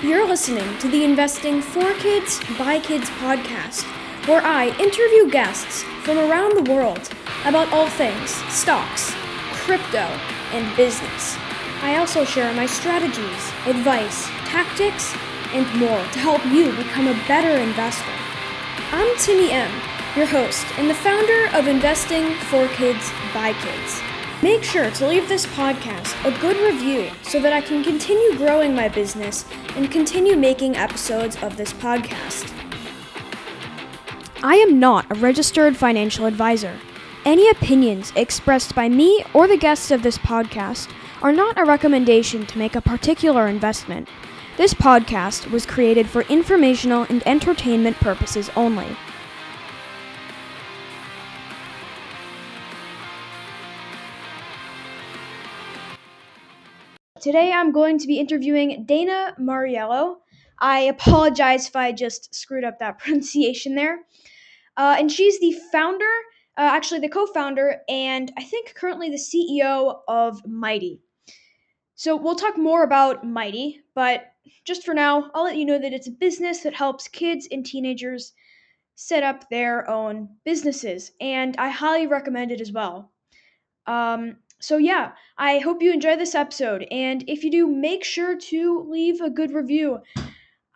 You're listening to the Investing for Kids by Kids podcast, where I interview guests from around the world about all things stocks, crypto, and business. I also share my strategies, advice, tactics, and more to help you become a better investor. I'm Timmy M, your host and the founder of Investing for Kids by Kids. Make sure to leave this podcast a good review so that I can continue growing my business and continue making episodes of this podcast. I am not a registered financial advisor. Any opinions expressed by me or the guests of this podcast are not a recommendation to make a particular investment. This podcast was created for informational and entertainment purposes only. Today I'm going to be interviewing Dana Mauriello. I apologize if I just screwed up that pronunciation there. Uh, and she's the founder, uh, actually the co-founder, and I think currently the CEO of Mighty. So we'll talk more about Mighty, but just for now, I'll let you know that it's a business that helps kids and teenagers set up their own businesses, and I highly recommend it as well. Um, so, yeah, I hope you enjoy this episode. And if you do, make sure to leave a good review.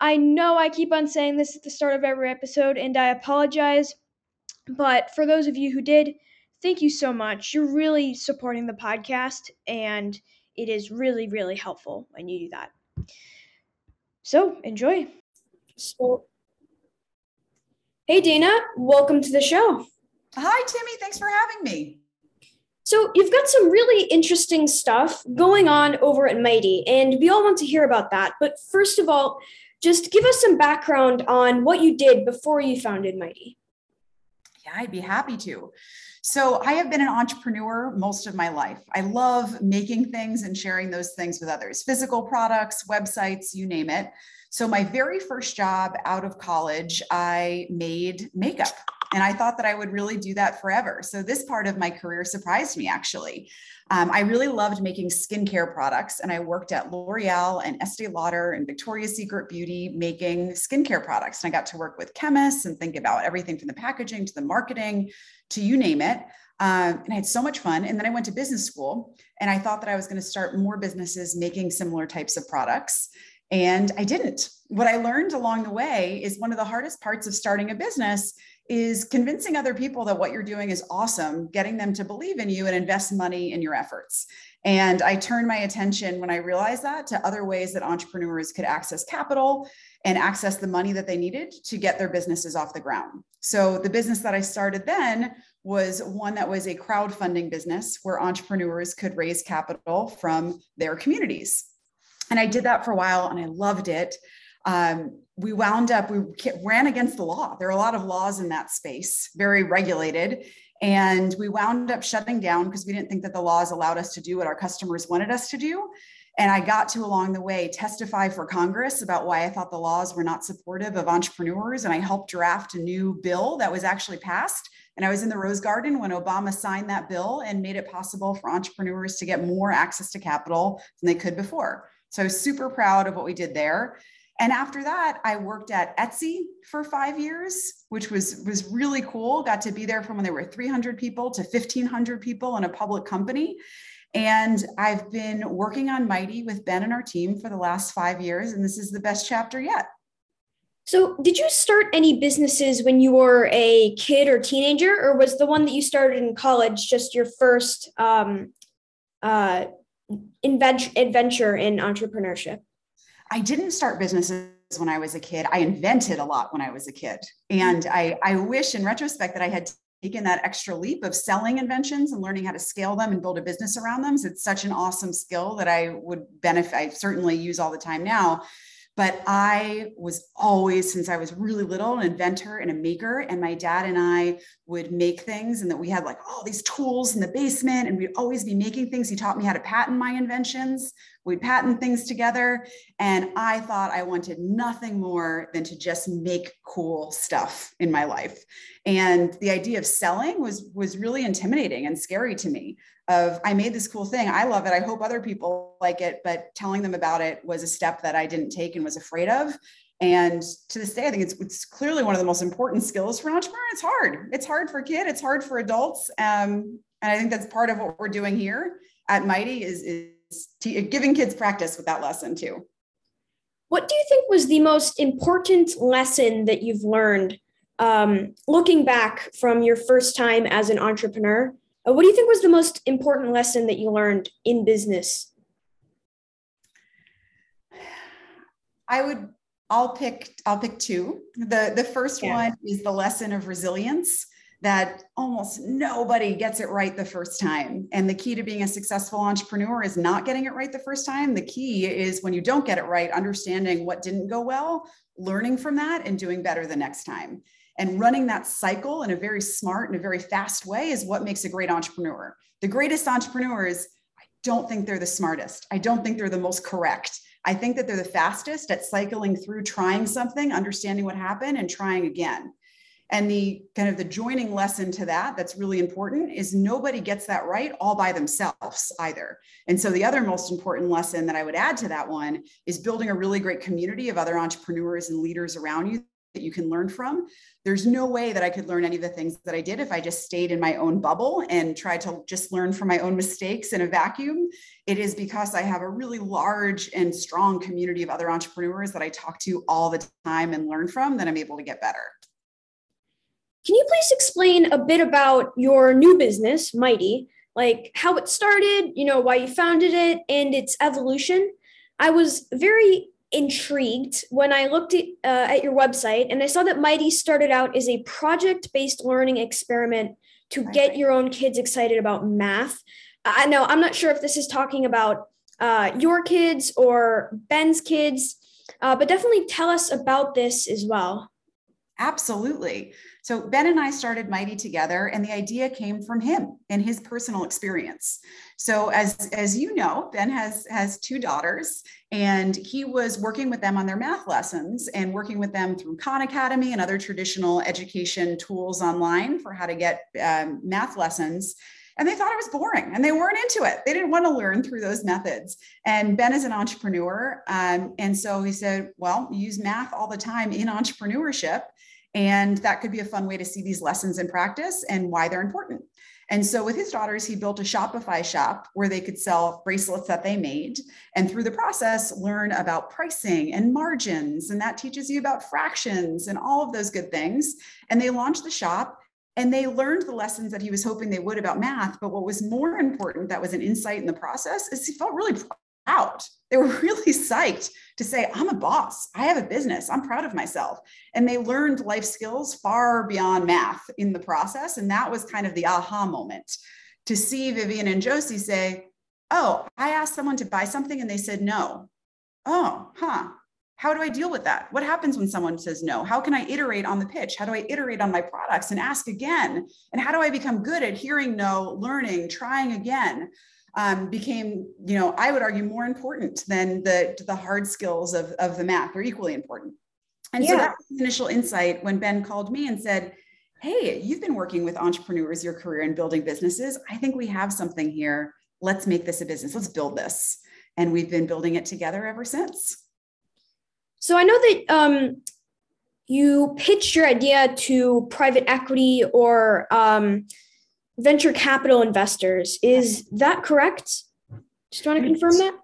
I know I keep on saying this at the start of every episode, and I apologize. But for those of you who did, thank you so much. You're really supporting the podcast, and it is really, really helpful when you do that. So, enjoy. So, hey, Dana, welcome to the show. Hi, Timmy. Thanks for having me. So, you've got some really interesting stuff going on over at Mighty, and we all want to hear about that. But first of all, just give us some background on what you did before you founded Mighty. Yeah, I'd be happy to. So, I have been an entrepreneur most of my life. I love making things and sharing those things with others physical products, websites, you name it. So, my very first job out of college, I made makeup. And I thought that I would really do that forever. So this part of my career surprised me actually. Um, I really loved making skincare products, and I worked at L'Oreal and Estee Lauder and Victoria's Secret Beauty making skincare products. And I got to work with chemists and think about everything from the packaging to the marketing to you name it. Um, and I had so much fun. And then I went to business school, and I thought that I was going to start more businesses making similar types of products. And I didn't. What I learned along the way is one of the hardest parts of starting a business is convincing other people that what you're doing is awesome, getting them to believe in you and invest money in your efforts. And I turned my attention when I realized that to other ways that entrepreneurs could access capital and access the money that they needed to get their businesses off the ground. So the business that I started then was one that was a crowdfunding business where entrepreneurs could raise capital from their communities. And I did that for a while and I loved it. Um, we wound up, we ran against the law. There are a lot of laws in that space, very regulated. And we wound up shutting down because we didn't think that the laws allowed us to do what our customers wanted us to do. And I got to along the way testify for Congress about why I thought the laws were not supportive of entrepreneurs. And I helped draft a new bill that was actually passed. And I was in the Rose Garden when Obama signed that bill and made it possible for entrepreneurs to get more access to capital than they could before. So I was super proud of what we did there. And after that, I worked at Etsy for five years, which was, was really cool. Got to be there from when there were 300 people to 1,500 people in a public company. And I've been working on Mighty with Ben and our team for the last five years, and this is the best chapter yet. So, did you start any businesses when you were a kid or teenager, or was the one that you started in college just your first um, uh, adventure in entrepreneurship? I didn't start businesses when I was a kid. I invented a lot when I was a kid. And I, I wish in retrospect that I had taken that extra leap of selling inventions and learning how to scale them and build a business around them. So it's such an awesome skill that I would benefit, I certainly use all the time now. But I was always, since I was really little, an inventor and a maker. And my dad and I would make things, and that we had like all these tools in the basement, and we'd always be making things. He taught me how to patent my inventions, We'd patent things together. And I thought I wanted nothing more than to just make cool stuff in my life. And the idea of selling was, was really intimidating and scary to me. Of I made this cool thing. I love it. I hope other people like it. But telling them about it was a step that I didn't take and was afraid of. And to this day, I think it's, it's clearly one of the most important skills for an entrepreneur. It's hard. It's hard for a kid. It's hard for adults. Um, and I think that's part of what we're doing here at Mighty is, is giving kids practice with that lesson too. What do you think was the most important lesson that you've learned um, looking back from your first time as an entrepreneur? Uh, what do you think was the most important lesson that you learned in business? I would I'll pick I'll pick two. The the first yeah. one is the lesson of resilience that almost nobody gets it right the first time. And the key to being a successful entrepreneur is not getting it right the first time. The key is when you don't get it right, understanding what didn't go well, learning from that, and doing better the next time. And running that cycle in a very smart and a very fast way is what makes a great entrepreneur. The greatest entrepreneurs, I don't think they're the smartest. I don't think they're the most correct. I think that they're the fastest at cycling through trying something, understanding what happened, and trying again. And the kind of the joining lesson to that that's really important is nobody gets that right all by themselves either. And so the other most important lesson that I would add to that one is building a really great community of other entrepreneurs and leaders around you that you can learn from. There's no way that I could learn any of the things that I did if I just stayed in my own bubble and tried to just learn from my own mistakes in a vacuum. It is because I have a really large and strong community of other entrepreneurs that I talk to all the time and learn from that I'm able to get better. Can you please explain a bit about your new business, Mighty, like how it started, you know, why you founded it, and its evolution? I was very intrigued when I looked at, uh, at your website and I saw that Mighty started out as a project based learning experiment to get your own kids excited about math. I know I'm not sure if this is talking about uh, your kids or Ben's kids, uh, but definitely tell us about this as well. Absolutely. So Ben and I started Mighty together, and the idea came from him and his personal experience. So as as you know, Ben has has two daughters, and he was working with them on their math lessons and working with them through Khan Academy and other traditional education tools online for how to get um, math lessons and they thought it was boring and they weren't into it. They didn't want to learn through those methods. And Ben is an entrepreneur. Um, and so he said, well, use math all the time in entrepreneurship. And that could be a fun way to see these lessons in practice and why they're important. And so with his daughters, he built a Shopify shop where they could sell bracelets that they made. And through the process, learn about pricing and margins. And that teaches you about fractions and all of those good things. And they launched the shop and they learned the lessons that he was hoping they would about math. But what was more important, that was an insight in the process, is he felt really out. They were really psyched to say, I'm a boss. I have a business. I'm proud of myself. And they learned life skills far beyond math in the process. And that was kind of the aha moment to see Vivian and Josie say, Oh, I asked someone to buy something and they said no. Oh, huh. How do I deal with that? What happens when someone says no? How can I iterate on the pitch? How do I iterate on my products and ask again? And how do I become good at hearing no, learning, trying again? Um, became, you know, I would argue more important than the, the hard skills of, of the math. They're equally important. And yeah. so that was the initial insight when Ben called me and said, Hey, you've been working with entrepreneurs your career and building businesses. I think we have something here. Let's make this a business. Let's build this. And we've been building it together ever since. So I know that um, you pitched your idea to private equity or um, venture capital investors. Is that correct? Just want to confirm that?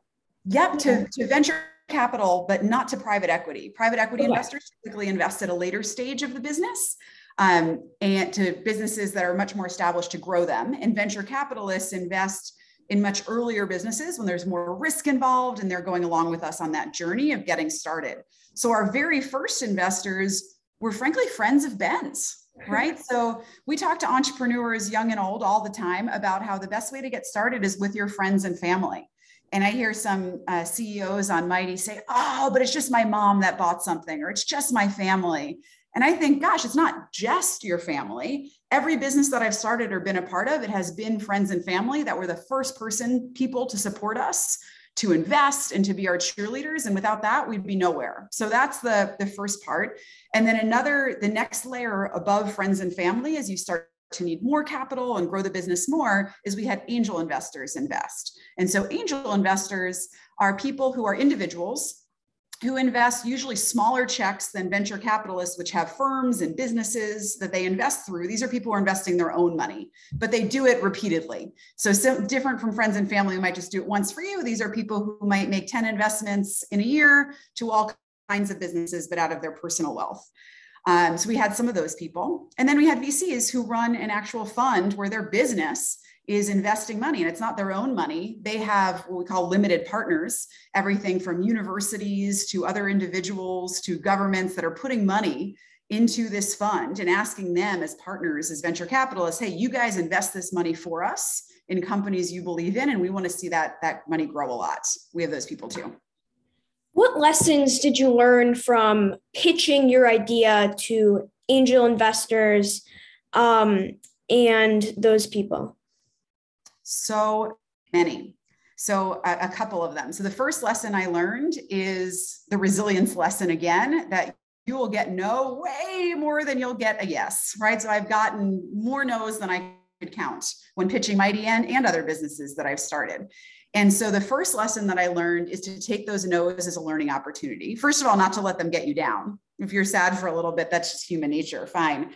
Yep, to, to venture capital, but not to private equity. Private equity okay. investors typically invest at a later stage of the business um, and to businesses that are much more established to grow them. And venture capitalists invest in much earlier businesses when there's more risk involved and they're going along with us on that journey of getting started. So our very first investors were frankly friends of Ben's right? so we talk to entrepreneurs, young and old, all the time about how the best way to get started is with your friends and family. And I hear some uh, CEOs on Mighty say, oh, but it's just my mom that bought something, or it's just my family. And I think, gosh, it's not just your family. Every business that I've started or been a part of, it has been friends and family that were the first person, people to support us to invest and to be our cheerleaders. And without that, we'd be nowhere. So that's the, the first part. And then another, the next layer above friends and family, as you start to need more capital and grow the business more is we had angel investors invest. And so angel investors are people who are individuals who invest usually smaller checks than venture capitalists, which have firms and businesses that they invest through. These are people who are investing their own money, but they do it repeatedly. So, so different from friends and family who might just do it once for you. These are people who might make 10 investments in a year to all kinds of businesses, but out of their personal wealth. Um, so we had some of those people. And then we had VCs who run an actual fund where their business is investing money and it's not their own money. They have what we call limited partners, everything from universities to other individuals to governments that are putting money into this fund and asking them as partners, as venture capitalists, hey, you guys invest this money for us in companies you believe in, and we want to see that that money grow a lot. We have those people too. What lessons did you learn from pitching your idea to angel investors um, and those people? So many. So, a, a, couple of them. So, the first lesson I learned is the resilience lesson again that you will get no way more than you'll get a yes, right? So, I've gotten more no's than I could count when pitching Mighty and, and other businesses that I've started. And so, the first lesson that I learned is to take those no's as a learning opportunity. First of all, not to let them get you down. If you're sad for a little bit, that's just human nature, fine.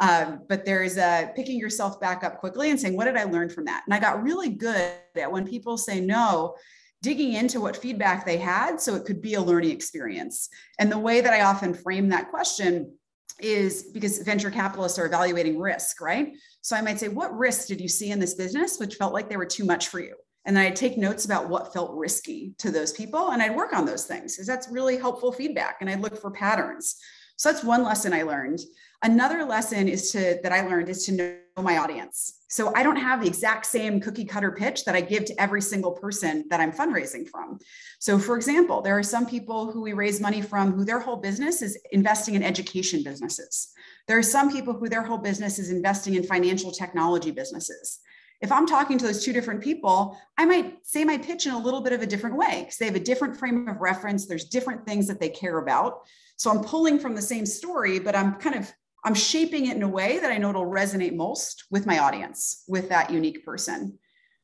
Um, but there's a picking yourself back up quickly and saying, what did I learn from that? And I got really good at when people say no, digging into what feedback they had so it could be a learning experience. And the way that I often frame that question is because venture capitalists are evaluating risk, right? So I might say, what risks did you see in this business which felt like they were too much for you? And then I'd take notes about what felt risky to those people and I'd work on those things because that's really helpful feedback. And I'd look for patterns. So that's one lesson I learned. Another lesson is to that I learned is to know my audience. So I don't have the exact same cookie cutter pitch that I give to every single person that I'm fundraising from. So for example, there are some people who we raise money from who their whole business is investing in education businesses. There are some people who their whole business is investing in financial technology businesses. If I'm talking to those two different people, I might say my pitch in a little bit of a different way because they have a different frame of reference. There's different things that they care about. So I'm pulling from the same story, but I'm kind of I'm shaping it in a way that I know it'll resonate most with my audience, with that unique person.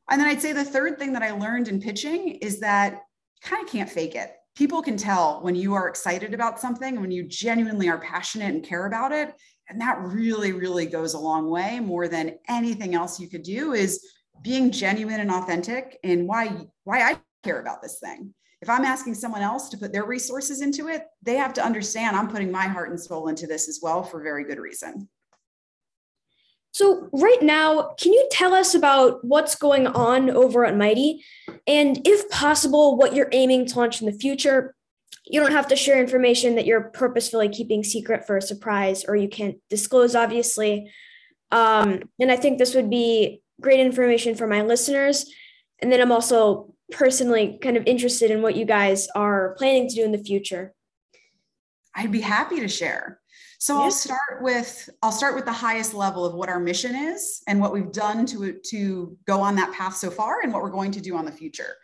And then I'd say the third thing that I learned in pitching is that kind of can't fake it. People can tell when you are excited about something, when you genuinely are passionate and care about it. And that really, really goes a long way more than anything else you could do is being genuine and authentic in why why I care about this thing if I'm asking someone else to put their resources into it, they have to understand I'm putting my heart and soul into this as well for very good reason. So, right now, can you tell us about what's going on over at Mighty? And if possible, what you're aiming to launch in the future? You don't have to share information that you're purposefully keeping secret for a surprise or you can't disclose, obviously. Um, and I think this would be great information for my listeners. And then I'm also personally kind of interested in what you guys are planning to do in the future. I'd be happy to share. So yeah. I'll start with I'll start with the highest level of what our mission is and what we've done to to go on that path so far and what we're going to do on the future.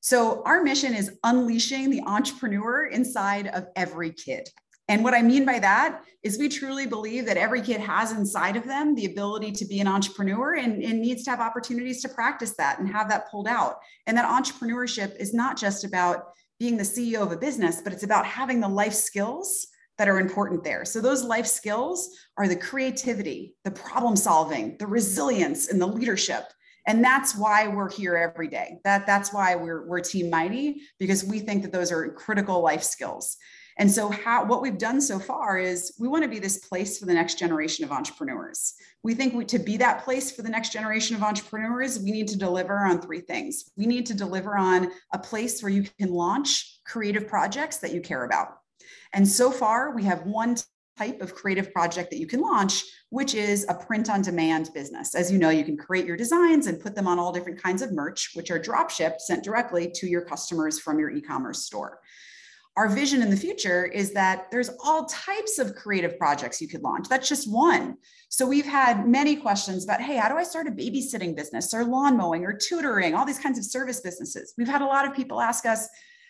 So our mission is unleashing the entrepreneur inside of every kid. And what I mean by that is we truly believe that every kid has inside of them the ability to be an entrepreneur and, and, needs to have opportunities to practice that and have that pulled out. And that entrepreneurship is not just about being the CEO of a business, but it's about having the life skills that are important there. So those life skills are the creativity, the problem solving, the resilience, and the leadership. And that's why we're here every day. That, that's why we're, we're Team Mighty, because we think that those are critical life skills. And so, how, what we've done so far is we want to be this place for the next generation of entrepreneurs. We think we, to be that place for the next generation of entrepreneurs, we need to deliver on three things. We need to deliver on a place where you can launch creative projects that you care about. And so far, we have one type of creative project that you can launch, which is a print on demand business. As you know, you can create your designs and put them on all different kinds of merch, which are drop shipped, sent directly to your customers from your e commerce store. Our vision in the future is that there's all types of creative projects you could launch. That's just one. So we've had many questions about, hey, how do I start a babysitting business or lawn mowing or tutoring, all these kinds of service businesses. We've had a lot of people ask us,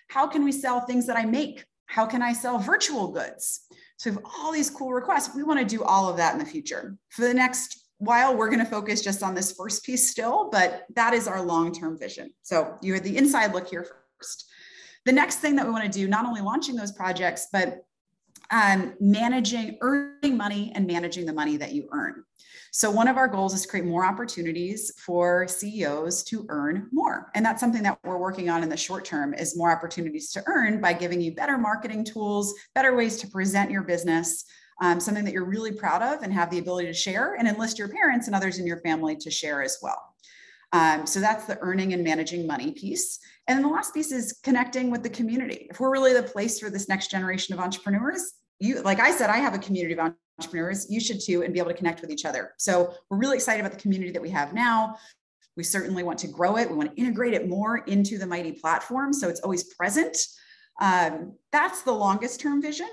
how can we sell things that I make? How can I sell virtual goods? So we have all these cool requests. We want to do all of that in the future. For the next while, we're going to focus just on this first piece still, but that is our long-term vision. So you're the inside look here first. The next thing that we want to do, not only launching those projects, but um, managing, earning money and managing the money that you earn. So one of our goals is to create more opportunities for CEOs to earn more. And that's something that we're working on in the short term is more opportunities to earn by giving you better marketing tools, better ways to present your business, um, something that you're really proud of and have the ability to share and enlist your parents and others in your family to share as well. Um, so that's the earning and managing money piece. And then the last piece is connecting with the community. If we're really the place for this next generation of entrepreneurs, you, like I said, I have a community of entrepreneurs. You should too, and be able to connect with each other. So we're really excited about the community that we have now. We certainly want to grow it. We want to integrate it more into the Mighty platform so it's always present. Um, that's the longest term vision.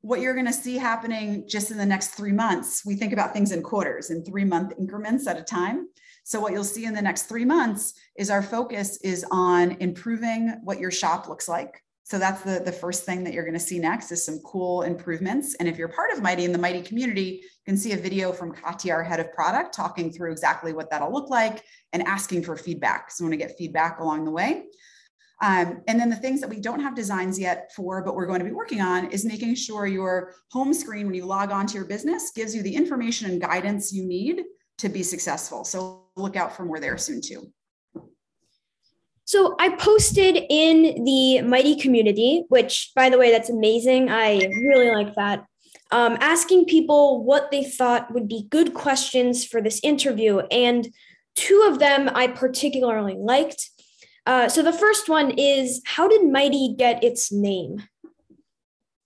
What you're going to see happening just in the next three months, we think about things in quarters, in three month increments at a time. So what you'll see in the next three months is our focus is on improving what your shop looks like. So that's the, the first thing that you're going to see next is some cool improvements. And if you're part of Mighty in the Mighty community, you can see a video from Katya, our head of product, talking through exactly what that'll look like and asking for feedback. So we want to get feedback along the way. Um, and then the things that we don't have designs yet for, but we're going to be working on is making sure your home screen when you log on to your business gives you the information and guidance you need to be successful. So look out for more there soon too. So I posted in the Mighty community, which by the way, that's amazing. I really like that. Um, asking people what they thought would be good questions for this interview. And two of them I particularly liked. Uh, so the first one is How did Mighty get its name?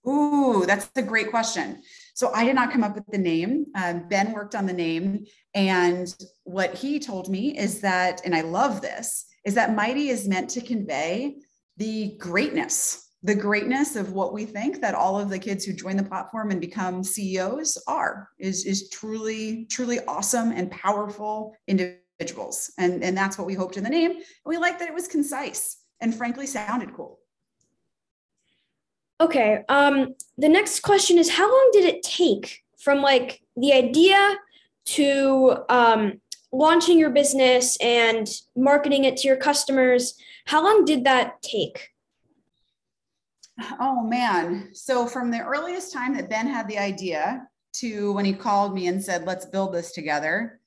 Ooh, that's a great question. So I did not come up with the name. Um, ben worked on the name. And what he told me is that, and I love this, is that mighty is meant to convey the greatness, the greatness of what we think that all of the kids who join the platform and become CEOs are, is, is truly, truly awesome and powerful individuals. And, and that's what we hoped in the name. we liked that it was concise and frankly sounded cool. Okay. Um, the next question is how long did it take from like the idea to um, launching your business and marketing it to your customers? How long did that take? Oh man. So from the earliest time that Ben had the idea to when he called me and said, let's build this together,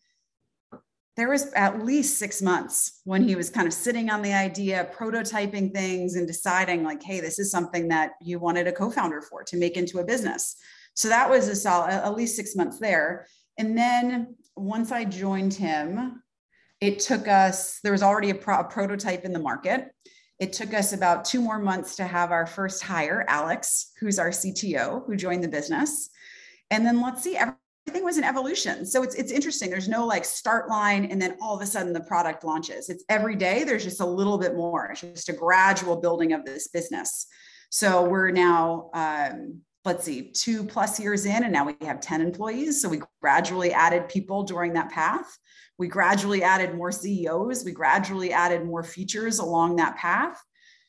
there was at least six months when he was kind of sitting on the idea, prototyping things and deciding, like, hey, this is something that you wanted a co founder for to make into a business. So that was a solid, at least six months there. And then once I joined him, it took us, there was already a, pro- a prototype in the market. It took us about two more months to have our first hire, Alex, who's our CTO, who joined the business. And then let's see, everything was an evolution. So it's it's interesting. There's no like start line and then all of a sudden the product launches. It's every day there's just a little bit more. It's just a gradual building of this business. So we're now um, let's see, two plus years in, and now we have 10 employees. So we gradually added people during that path. We gradually added more CEOs. We gradually added more features along that path.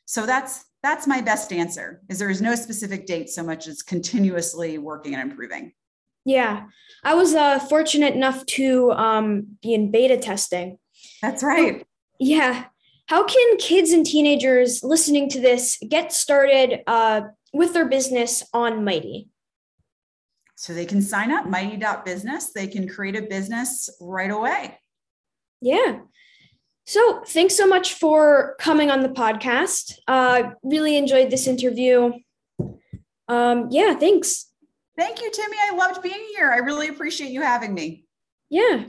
So that's that's my best answer. Is there is no specific date so much as continuously working and improving. Yeah, I was uh, fortunate enough to um, be in beta testing. That's right. Yeah. How can kids and teenagers listening to this get started uh, with their business on Mighty? So they can sign up mighty.business. They can create a business right away. Yeah. So thanks so much for coming on the podcast. Uh, really enjoyed this interview. Um, yeah, thanks. Thank you, Timmy. I loved being here. I really appreciate you having me. Yeah.